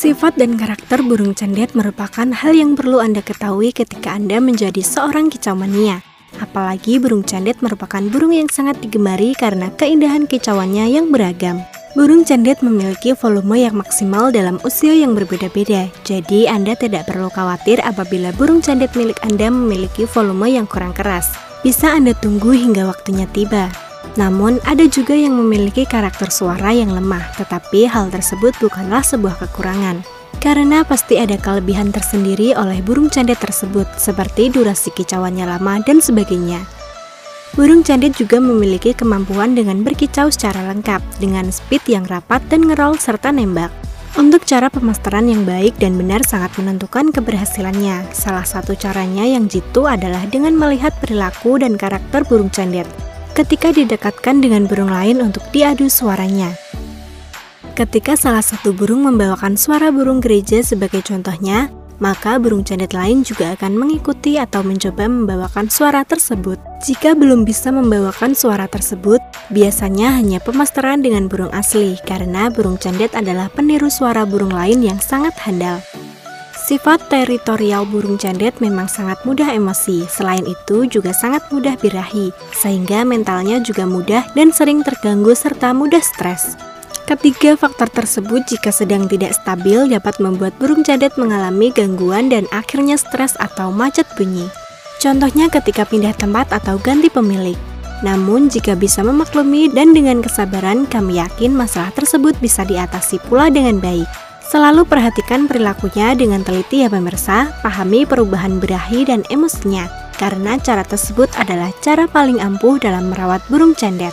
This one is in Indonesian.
Sifat dan karakter burung cendet merupakan hal yang perlu Anda ketahui ketika Anda menjadi seorang kicau mania. Apalagi burung cendet merupakan burung yang sangat digemari karena keindahan kicauannya yang beragam. Burung cendet memiliki volume yang maksimal dalam usia yang berbeda-beda, jadi Anda tidak perlu khawatir apabila burung cendet milik Anda memiliki volume yang kurang keras. Bisa Anda tunggu hingga waktunya tiba. Namun, ada juga yang memiliki karakter suara yang lemah, tetapi hal tersebut bukanlah sebuah kekurangan. Karena pasti ada kelebihan tersendiri oleh burung candet tersebut, seperti durasi kicauannya lama dan sebagainya. Burung candet juga memiliki kemampuan dengan berkicau secara lengkap, dengan speed yang rapat dan ngerol serta nembak. Untuk cara pemasteran yang baik dan benar sangat menentukan keberhasilannya. Salah satu caranya yang jitu adalah dengan melihat perilaku dan karakter burung candet ketika didekatkan dengan burung lain untuk diadu suaranya. Ketika salah satu burung membawakan suara burung gereja sebagai contohnya, maka burung cendet lain juga akan mengikuti atau mencoba membawakan suara tersebut. Jika belum bisa membawakan suara tersebut, biasanya hanya pemasteran dengan burung asli karena burung cendet adalah peniru suara burung lain yang sangat handal. Sifat teritorial burung cendet memang sangat mudah emosi, selain itu juga sangat mudah birahi, sehingga mentalnya juga mudah dan sering terganggu serta mudah stres. Ketiga faktor tersebut jika sedang tidak stabil dapat membuat burung cendet mengalami gangguan dan akhirnya stres atau macet bunyi. Contohnya ketika pindah tempat atau ganti pemilik. Namun jika bisa memaklumi dan dengan kesabaran kami yakin masalah tersebut bisa diatasi pula dengan baik. Selalu perhatikan perilakunya dengan teliti ya pemirsa, pahami perubahan berahi dan emosinya, karena cara tersebut adalah cara paling ampuh dalam merawat burung cendet.